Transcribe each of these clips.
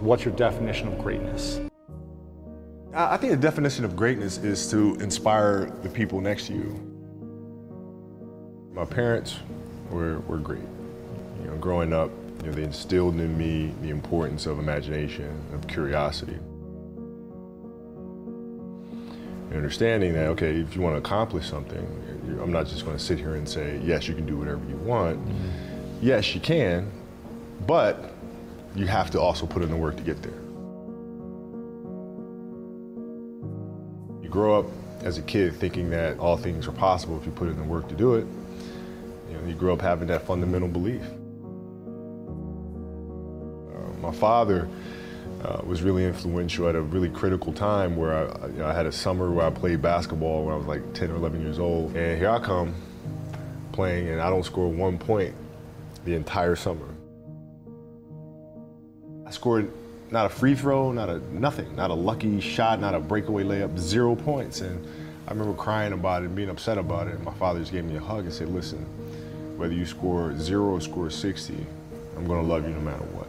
What's your definition of greatness? I think the definition of greatness is to inspire the people next to you. My parents were, were great. You know, growing up, you know, they instilled in me the importance of imagination, of curiosity. And understanding that, okay, if you want to accomplish something, I'm not just going to sit here and say, yes, you can do whatever you want. Mm-hmm. Yes, you can, but you have to also put in the work to get there. You grow up as a kid thinking that all things are possible if you put in the work to do it. You, know, you grow up having that fundamental belief. Uh, my father uh, was really influential at a really critical time where I, you know, I had a summer where I played basketball when I was like 10 or 11 years old. And here I come playing, and I don't score one point the entire summer. I scored not a free throw, not a nothing, not a lucky shot, not a breakaway layup, zero points. And I remember crying about it and being upset about it. And my father just gave me a hug and said, listen, whether you score zero or score 60, I'm gonna love you no matter what.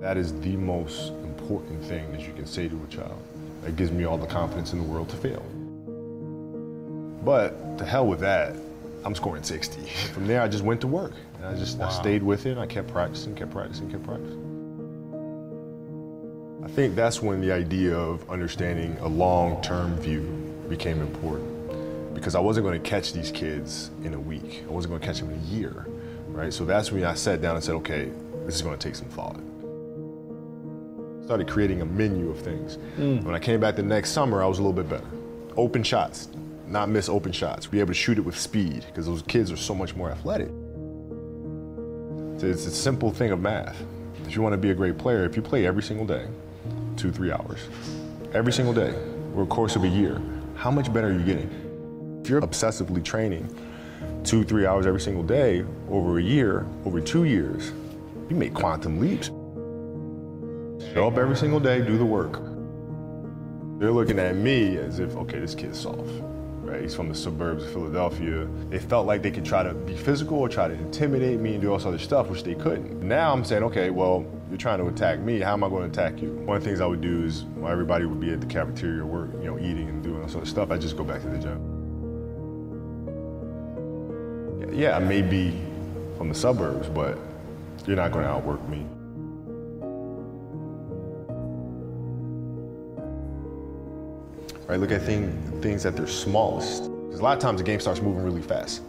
That is the most important thing that you can say to a child. That gives me all the confidence in the world to fail. But to hell with that, I'm scoring 60. From there, I just went to work. And I just I stayed with it. I kept practicing, kept practicing, kept practicing. I think that's when the idea of understanding a long-term view became important. Because I wasn't going to catch these kids in a week. I wasn't going to catch them in a year, right? So that's when I sat down and said, okay, this is going to take some thought. Started creating a menu of things. Mm. When I came back the next summer, I was a little bit better. Open shots, not miss open shots. Be able to shoot it with speed because those kids are so much more athletic. It's a simple thing of math. If you want to be a great player, if you play every single day, two, three hours, every single day, over the course of a year, how much better are you getting? If you're obsessively training two, three hours every single day over a year, over two years, you make quantum leaps. Show up every single day, do the work. They're looking at me as if, okay, this kid's soft, right? He's from the suburbs of Philadelphia. They felt like they could try to be physical or try to intimidate me and do all this other stuff, which they couldn't. Now I'm saying, okay, well, you're trying to attack me. How am I going to attack you? One of the things I would do is while everybody would be at the cafeteria work, you know, eating and doing all sort of stuff, I just go back to the gym. Yeah, I may be from the suburbs, but you're not going to outwork me. Right? Look at thing, things at their smallest. Because a lot of times the game starts moving really fast.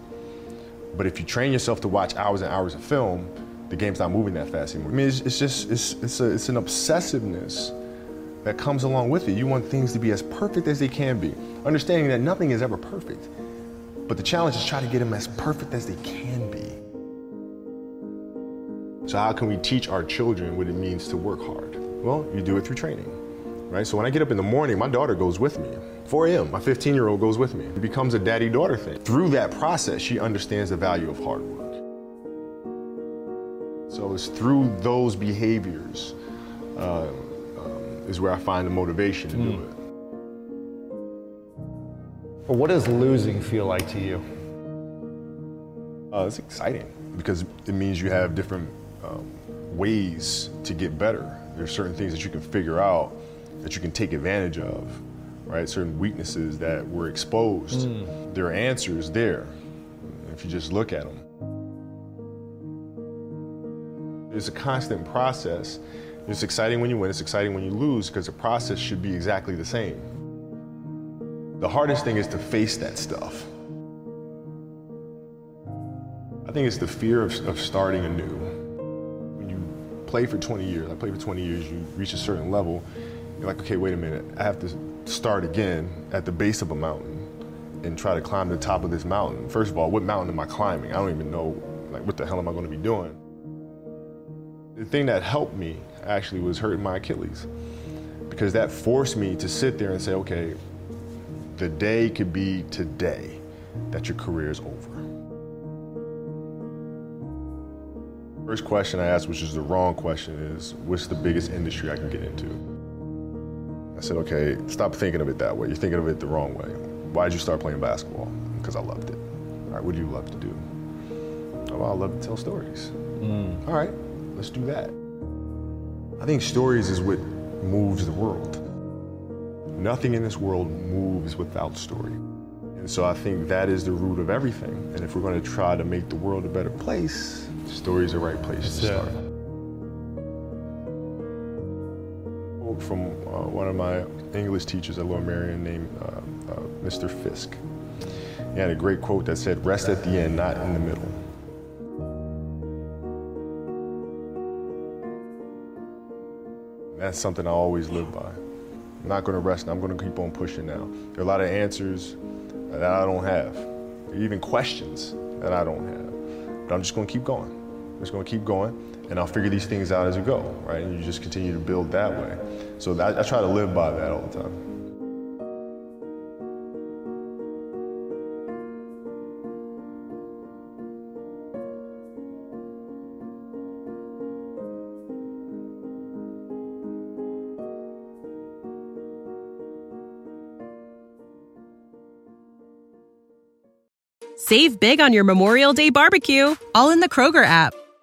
But if you train yourself to watch hours and hours of film, the game's not moving that fast anymore. I mean, it's, it's just, it's, it's, a, it's an obsessiveness that comes along with it. You want things to be as perfect as they can be, understanding that nothing is ever perfect. But the challenge is try to get them as perfect as they can be. So how can we teach our children what it means to work hard? Well, you do it through training right? So when I get up in the morning, my daughter goes with me. 4 a.m., my 15 year old goes with me. It becomes a daddy daughter thing. Through that process, she understands the value of hard work. So it's through those behaviors uh, um, is where I find the motivation to do it. Or what does losing feel like to you? Uh, it's exciting because it means you have different um, ways to get better. There's certain things that you can figure out that you can take advantage of right? Certain weaknesses that were exposed. Hmm. There are answers there if you just look at them. It's a constant process. It's exciting when you win, it's exciting when you lose because the process should be exactly the same. The hardest thing is to face that stuff. I think it's the fear of, of starting anew. When you play for 20 years, I played for 20 years, you reach a certain level, like, okay, wait a minute, I have to start again at the base of a mountain and try to climb the top of this mountain. First of all, what mountain am I climbing? I don't even know, like, what the hell am I going to be doing? The thing that helped me actually was hurting my Achilles because that forced me to sit there and say, okay, the day could be today that your career is over. First question I asked, which is the wrong question, is what's the biggest industry I can get into? I said, okay, stop thinking of it that way. You're thinking of it the wrong way. Why did you start playing basketball? Because I loved it. All right, what do you love to do? Oh, well, I love to tell stories. Mm. All right, let's do that. I think stories is what moves the world. Nothing in this world moves without story. And so I think that is the root of everything. And if we're going to try to make the world a better place, story is the right place to Yeah. start. From uh, one of my English teachers at Lower Merion named uh, uh, Mr. Fisk. He had a great quote that said, rest at the end, not in the middle. That's something I always live by. I'm not going to rest. I'm going to keep on pushing now. There are a lot of answers that I don't have, even questions that I don't have. But I'm just going to keep going. I'm just going to keep going, and I'll figure these things out as we go, right? And you just continue to build that way. So that, I try to live by that all the time. Save big on your Memorial Day barbecue, all in the Kroger app.